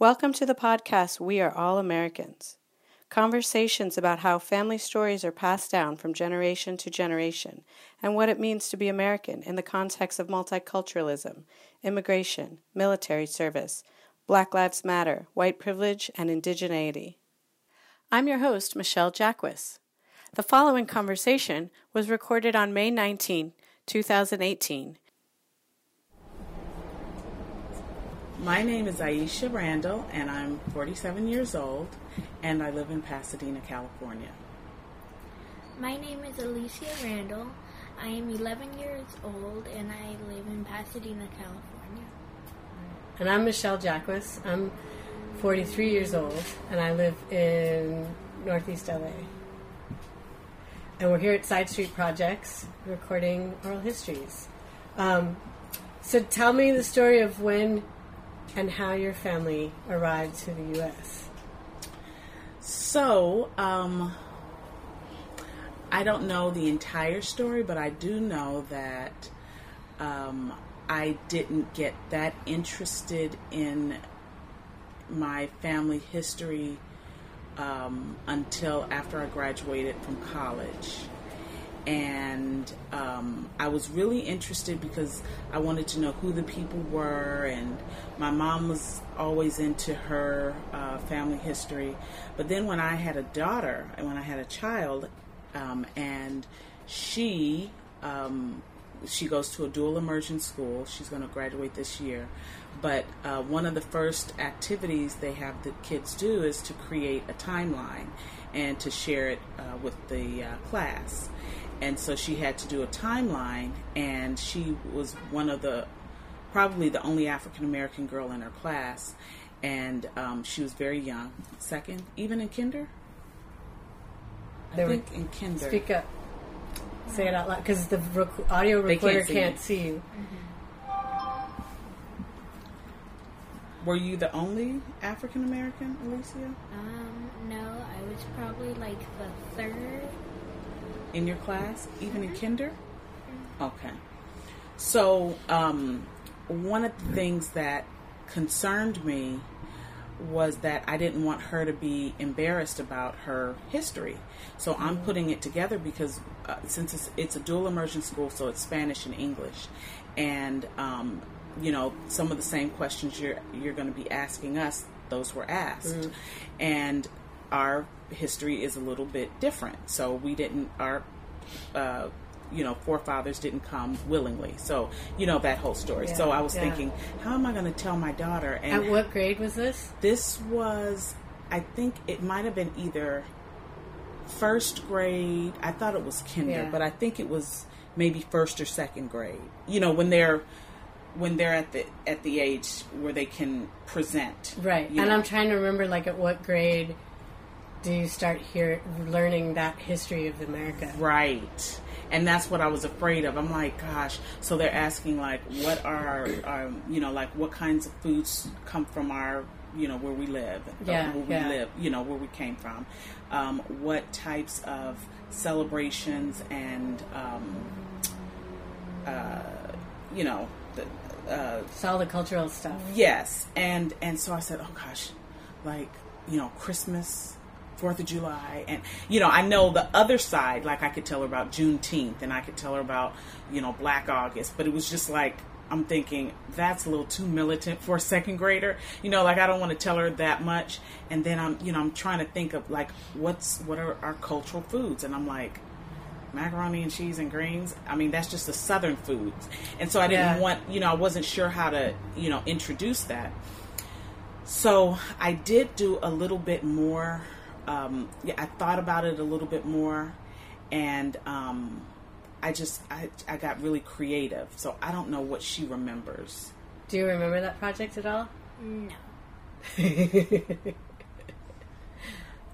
Welcome to the podcast We Are All Americans. Conversations about how family stories are passed down from generation to generation and what it means to be American in the context of multiculturalism, immigration, military service, Black Lives Matter, white privilege, and indigeneity. I'm your host, Michelle Jacquis. The following conversation was recorded on May 19, 2018 My name is Aisha Randall, and I'm 47 years old, and I live in Pasadena, California. My name is Alicia Randall. I am 11 years old, and I live in Pasadena, California. And I'm Michelle Jacquis. I'm 43 years old, and I live in Northeast LA. And we're here at Side Street Projects recording oral histories. Um, so tell me the story of when and how your family arrived to the U.S. So, um, I don't know the entire story, but I do know that um, I didn't get that interested in my family history um, until after I graduated from college and um, I was really interested because I wanted to know who the people were, and my mom was always into her uh, family history. But then when I had a daughter and when I had a child, um, and she um, she goes to a dual immersion school. She's going to graduate this year. But uh, one of the first activities they have the kids do is to create a timeline and to share it uh, with the uh, class and so she had to do a timeline and she was one of the probably the only african american girl in her class and um, she was very young second even in kinder i They were- think in kinder Speak up. Say it out loud because the rec- audio They can't recorder see can't you. see you. were you the only african american alicia Um, no, I was probably like the third. In your class, even in kinder? Okay. So, um, one of the things that concerned me was that I didn't want her to be embarrassed about her history. So I'm putting it together because uh, since it's, it's a dual immersion school, so it's Spanish and English, and um, you know some of the same questions you're you're going to be asking us, those were asked, and our history is a little bit different. So we didn't our uh, you know forefathers didn't come willingly. So you know that whole story. so I was yeah. thinking, how am I going to tell my daughter? And At what grade was this? this was i think it might have been either first grade i thought it was kinder Yeah. but i think it was maybe first or second grade you know when they're when they're at the at the age where they can present Right. And know. I'm trying to remember, like, at what grade do you start here learning that history of America? right and that's what i was afraid of i'm like gosh so they're asking like what are our, um, you know like what kinds of foods come from our you know where we live uh, Yeah, where we yeah. live you know where we came from um, what types of celebrations and um, uh, you know the, uh, all the cultural stuff. Yes, and and so I said, oh gosh, like you know, Christmas, Fourth of July, and you know, I know the other side. Like I could tell her about Juneteenth, and I could tell her about you know Black August, but it was just like I'm thinking that's a little too militant for a second grader. You know, like I don't want to tell her that much, and then I'm you know I'm trying to think of like what's what are our cultural foods, and I'm like macaroni and cheese and greens. I mean, that's just the southern foods. And so I didn't Yeah. want, you know, I wasn't sure how to, you know, introduce that. So I did do a little bit more. Um, yeah, I thought about it a little bit more, and um, I just I, I got really creative. So I don't know what she remembers. Do you remember that project at all? No.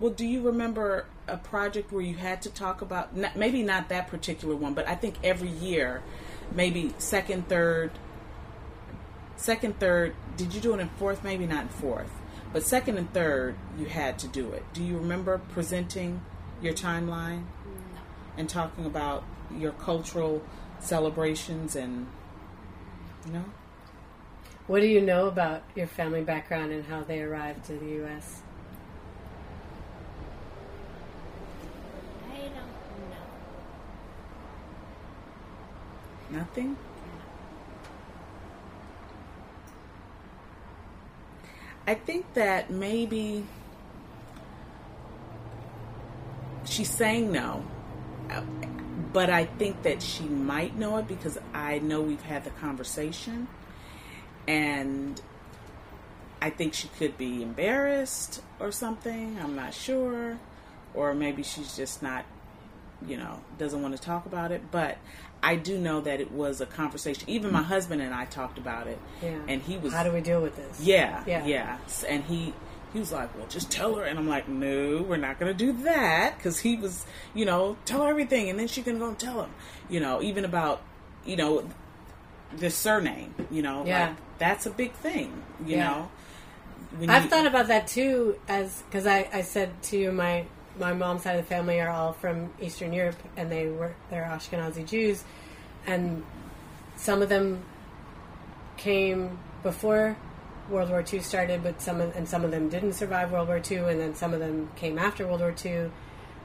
Well, do you remember a project where you had to talk about not, maybe not that particular one, but I think every year, maybe second, third, second, third. Did you do it in fourth? Maybe not in fourth, but second and third, you had to do it. Do you remember presenting your timeline and talking about your cultural celebrations and you know? What do you know about your family background and how they arrived to the U.S.? I don't know. Nothing? I think that maybe she's saying no, but I think that she might know it because I know we've had the conversation, and I think she could be embarrassed or something. I'm not sure, or maybe she's just not, you know, doesn't want to talk about it. But I do know that it was a conversation. Even my husband and I talked about it, Yeah. and he was How do we deal with this? yeah, Yeah. yeah, And he he was like, "Well, just tell her." And I'm like, "No, we're not going to do that," because he was, you know, tell her everything, and then she can go and tell him, you know, even about, you know, the surname, you know, Yeah. like that's a big thing, you Yeah. know. When I've you- thought about that too, as because I, I said to you, my my mom's side of the family are all from Eastern Europe, and they were they're Ashkenazi Jews, and some of them came before World War II started, but some of, and some of them didn't survive World War II, and then some of them came after World War II,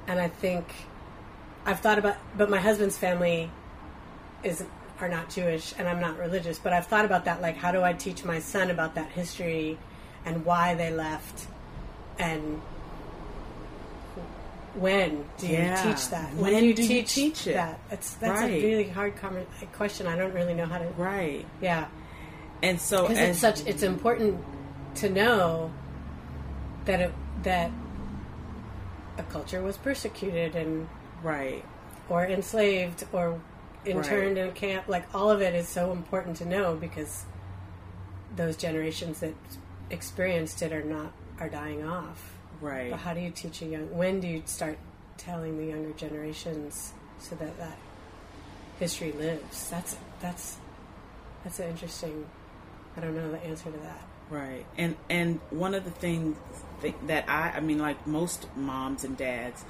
and I think I've thought about, but my husband's family is are not Jewish, and I'm not religious, but I've thought about that, like how do I teach my son about that history and why they left, and when do you Yeah. teach that? When do you do you teach, teach it? that? That's that's Right. a really hard question. I don't really know how to. right, Yeah, and so because and, it's such. It's important to know that it that a culture was persecuted and right, or enslaved or interned Right. in a camp. Like all of it is so important to know because those generations that experienced it are not are dying off. Right, But how do you teach a young? When do you start telling the younger generations so that that history lives? That's that's that's an interesting. I don't know the answer to that. Right. And and one of the things that I I mean like most moms and dads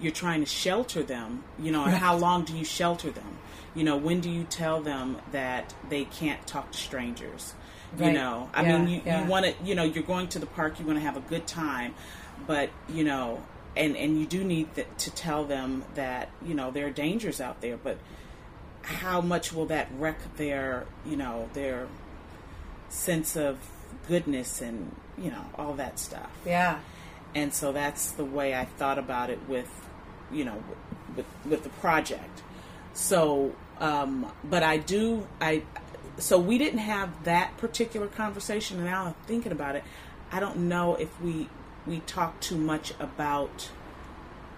you're trying to shelter them, you know, and how long do you shelter them? You know, when do you tell them that they can't talk to strangers? You know, I Yeah, mean, you, yeah. you want to, you know, you're going to the park, you want to have a good time, but, you know, and, and you do need th- to tell them that, you know, there are dangers out there, but how much will that wreck their, you know, their sense of goodness and you know all that stuff? Yeah, and so that's the way i thought about it with you know with with the project. So um but i do i so we didn't have that particular conversation and now i'm thinking about it i don't know if we we talk too much about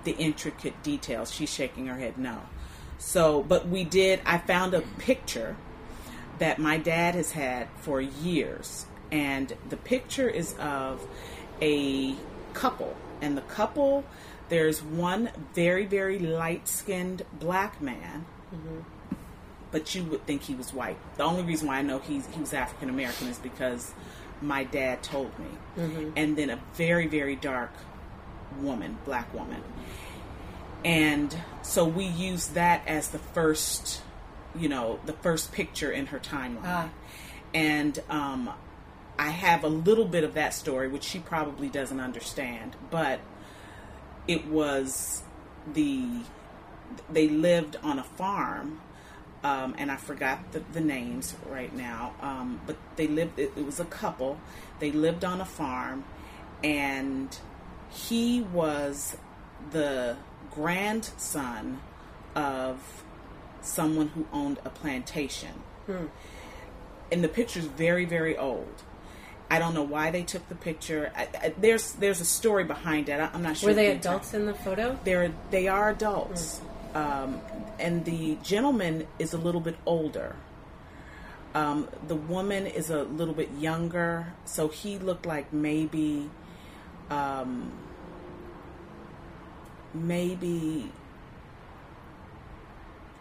the intricate details she's shaking her head no so but we did i found a picture that my dad has had for years. And the picture is of a couple. And the couple, there's one very, very light skinned black man, mm-hmm. but you would think he was white. The only reason why I know he's, he was African American is because my dad told me. And then a very, very dark woman, black woman. And so we use that as the first, you know, the first picture in her timeline. Ah. And um, I have a little bit of that story, which she probably doesn't understand, but it was the they lived on a farm, um, and I forgot the, the names right now. Um, but they lived. It, it was a couple. They lived on a farm, and he was the grandson of someone who owned a plantation. And the picture's very, very old. I don't know why they took the picture. I, I, there's there's a story behind it. I, I'm not sure. were they adults in the photo? they're they are adults, um, and the gentleman is a little bit older. Um, the woman is a little bit younger, so he looked like maybe, um, maybe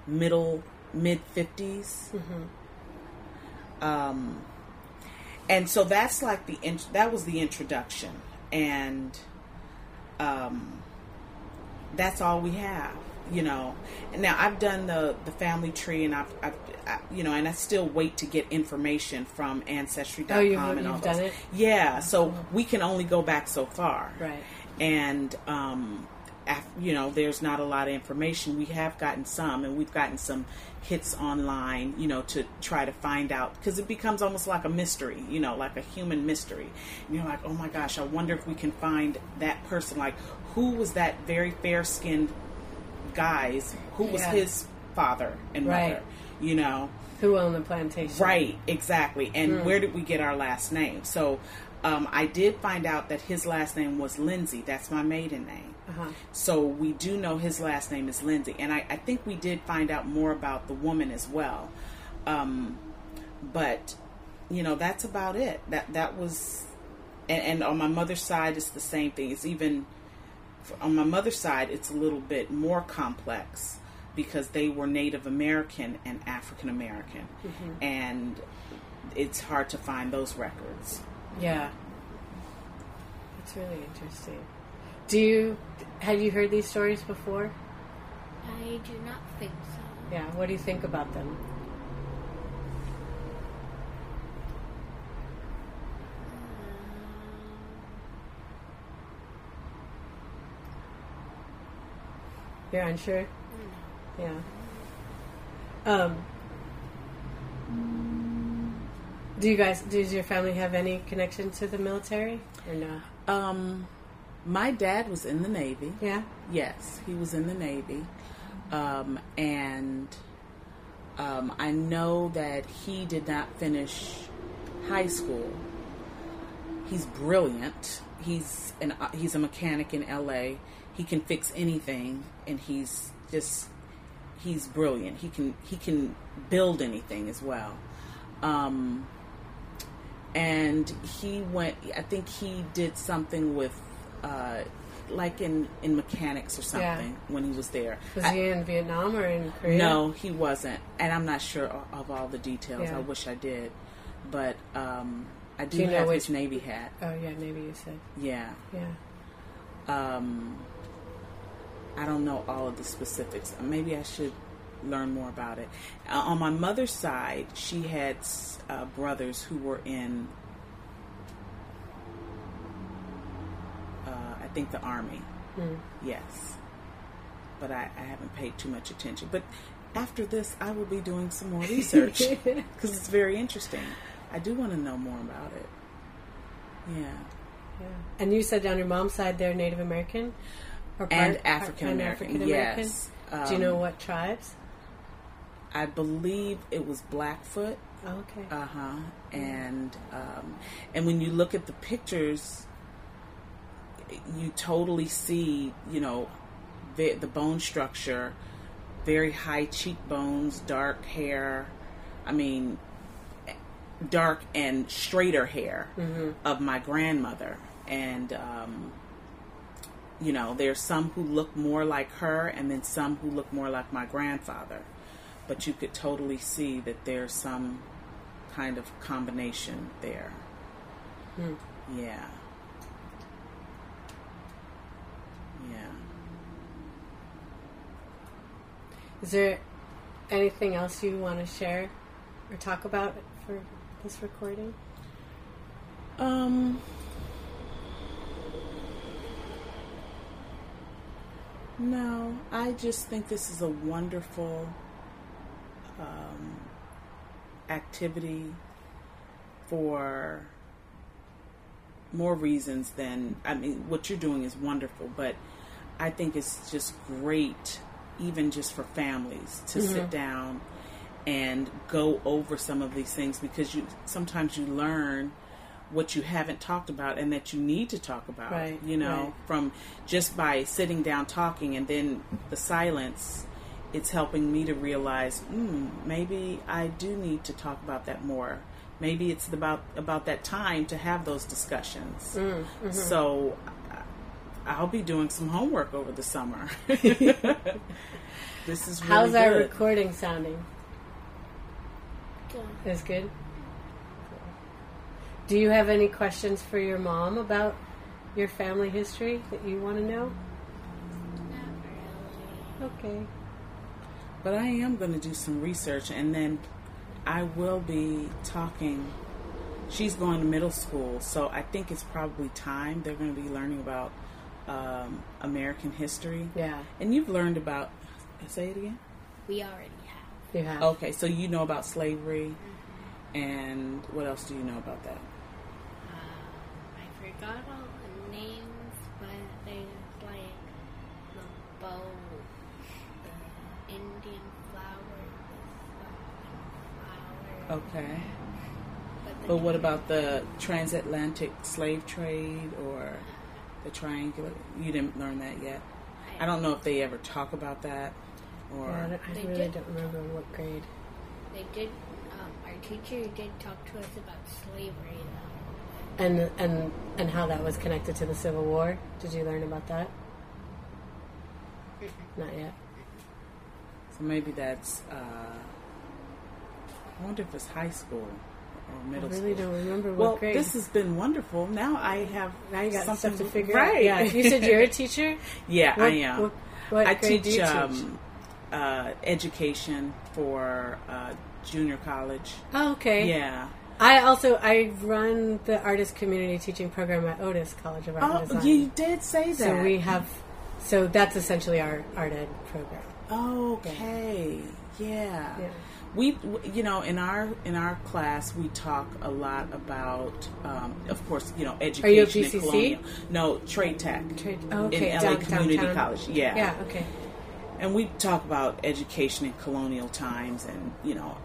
middle mid 50s Um, and so that's like the that was the introduction, and um, that's all we have. You know. Now I've done the the family tree, and I've, I've I, you know, and I still wait to get information from Ancestry.com Oh, you've- and all you've those. done it? Yeah, so we can only go back so far, Right. And um, af- you know, there's not a lot of information. We have gotten some, and we've gotten some hits online, you know, to try to find out because it becomes almost like a mystery, you know, like a human mystery. And you're like, oh my gosh, I wonder if we can find that person. Like, who was that very fair skinned guy's? Who was Yeah. his father and Right. mother? You know, Who owned the plantation? Right, exactly. And Hmm. where did we get our last name? So um, I did find out that his last name was Lindsay. That's my maiden name. Uh-huh. So we do know his last name is Lindsay. And I, I think we did find out more about the woman as well. Um, but, you know, that's about it. That, that was, and, and on my mother's side, it's the same thing. It's even, on my mother's side, it's a little bit more complex because they were Native American and African American, mm-hmm. and it's hard to find those records. Yeah. That's really interesting. Do you have you heard these stories before? I do not think so. Yeah. What do you think about them? You're unsure? Yeah. Um Do you guys does your family have any connection to the military or no? Um, my dad was in the Navy. Yeah. Yes, he was in the Navy. Um, and um, I know that he did not finish high school. He's brilliant. He's an uh, he's a mechanic in LA. He can fix anything, and he's just he's brilliant. He can he can build anything as well. Um, and he went. I think he did something with. Uh, like in, in mechanics or Yeah. something when he was there. Was I- he in Vietnam or in Korea? no, he wasn't, and I'm not sure of, of all the details. Yeah. I wish I did, but um, I do, Do you know have which- his Navy hat. Oh yeah, maybe you said. Yeah, Yeah. um, I don't know all of the specifics. Maybe I should learn more about it. Uh, on my mother's side, she had uh, brothers who were in, uh, I think, the army. Hmm. Yes. But I, I haven't paid too much attention. But after this, I will be doing some more research because it's very interesting. I do want to know more about it. Yeah. Yeah. And you said on your mom's side they're Native American? And African American, yes. Do you know Um, what tribes? I believe it was Blackfoot. Okay. Uh huh. And um, and when you look at the pictures, you totally see, you know, the, the bone structure, very high cheekbones, dark hair. I mean, dark and straighter hair of my grandmother. And, um, you know, there's some who look more like her, and then some who look more like my grandfather. But you could totally see that there's some kind of combination there. Yeah. Yeah. Is there anything else you want to share or talk about for this recording? Um. No, I just think this is a wonderful um, activity for more reasons than I mean, what you're doing is wonderful, but I think it's just great, even just for families to sit down and go over some of these things because you sometimes you learn what you haven't talked about and that you need to talk about Right, you know right. from just by sitting down talking and then the silence it's helping me to realize mm, maybe i do need to talk about that more maybe it's about about that time to have those discussions Mm, mm-hmm. so I- i'll be doing some homework over the summer this is really How's our recording sounding? Good. Is good. Do you have any questions for your mom about your family history that you want to know? Not really. Okay. But I am going to do some research and then I will be talking. She's going to middle school, so I think it's probably time they're going to be learning about um, American history. Yeah. And you've learned about, say it again? We already have. You have. Okay, so you know about slavery, and what else do you know about that? I forgot all the names, but there's like the bow, the Indian flower, the flower. Okay. But, But what about the transatlantic slave trade or the triangular? You didn't learn that yet. I don't know if they ever talk about that or. Yeah, I don't- I They really did. don't remember what grade. They did. Um, our teacher did talk to us about slavery, though. And and and how that was connected to the Civil War. Did you learn about that? Not yet. So maybe that's. Uh, I wonder if it's high school or middle school. I really school. don't remember what Well, grade. this has been wonderful. Now I have now you got something stuff to figure right. out. Yeah. You said you're a teacher. yeah, What, I am. What, what I grade teach, do you teach? um, uh, education for uh, junior college. oh, okay. Yeah. I also I run the artist community teaching program at Otis College of Art and Oh, Design. you did say that. so we have, so that's essentially our art ed program. Okay. Yeah. Yeah. We, you know, in our in our class, we talk a lot about, um, of course, you know, education. you a and BCC? colonial- No, trade tech. Trade, oh, okay, in LA down- Community downtown. College. Yeah. Yeah. Okay. and we talk about education in colonial times and you know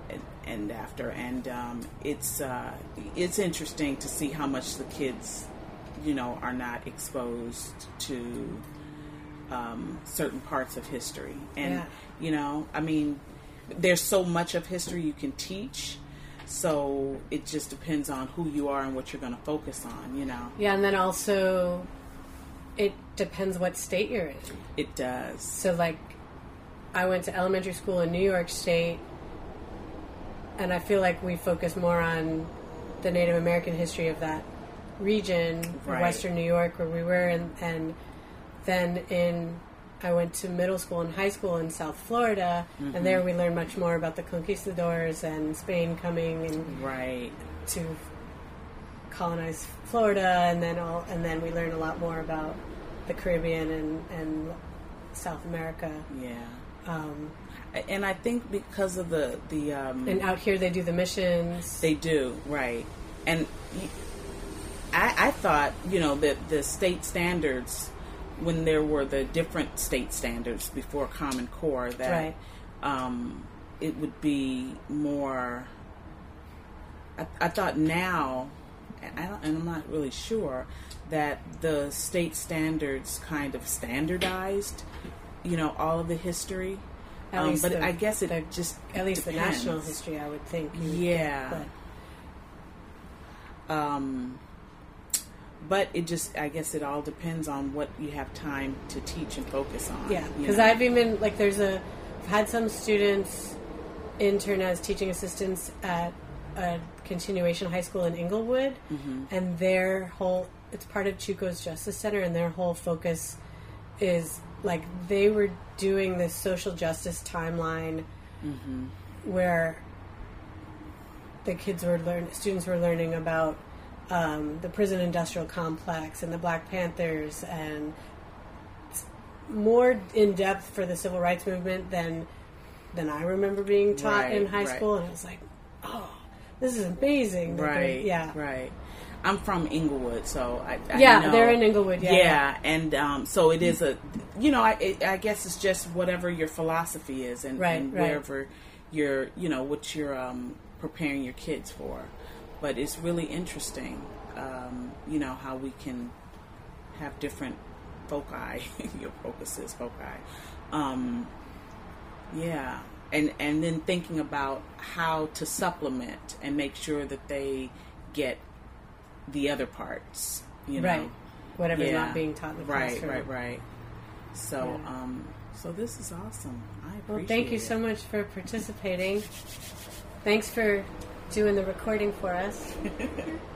and, after. And um, it's uh, it's interesting to see how much the kids you know are not exposed to um, certain parts of history. And Yeah. you know I mean there's so much of history you can teach. So it just depends on who you are and what you're going to focus on you know? Yeah, and then also, it depends what state you're in. it does. So, like, I went to elementary school in New York State, and I feel like we focus more on the Native American history of that region, Right. Western New York, where we were, and, and then in I went to middle school and high school in South Florida, and there we learned much more about the conquistadors and Spain coming and right to colonize Florida, and then all, and then we learned a lot more about the Caribbean and, and South America. yeah Um, and I think because of the the um, and out here they do the missions. they do right, and I, I thought you know that the state standards when there were the different state standards before Common Core that Right. um, it would be more. I, I thought now, and I don't, and I'm not really sure that the state standards kind of standardized, you know, all of the history. At Um, least but the- I guess it the- just at least the national history, I would think. you would Yeah. get, Um, but it just, I guess, it all depends on what you have time to teach and focus on. but yeah, because? I've even like there's a I've had some students intern as teaching assistants at a continuation high school in Inglewood, Mm-hmm. and their whole it's part of Chuco's Justice Center, and their whole focus is like they were doing this social justice timeline Mm-hmm. where the kids were learn students were learning about um, the prison industrial complex and the Black Panthers and more in depth for the civil rights movement than than I remember being taught in high right. school, and I was like, oh, this is amazing. right, yeah, right. I'm from Inglewood, so I, I yeah, know- they're in Inglewood. Yeah, Yeah, and um, so it is a, you know, I, it, I guess it's just whatever your philosophy is, and, Right, and right. wherever you're, you know, what you're um, preparing your kids for. But it's really interesting, um, you know, how we can have different foci, your focuses, foci. Um, yeah, and and then thinking about how to supplement and make sure that they get the other parts. You know? right. Whatever's Yeah. not being taught in the right, classroom. right, right. So, Yeah. um, so this is awesome. I appreciate Well, thank you it. so much for participating. Thanks for doing the recording for us.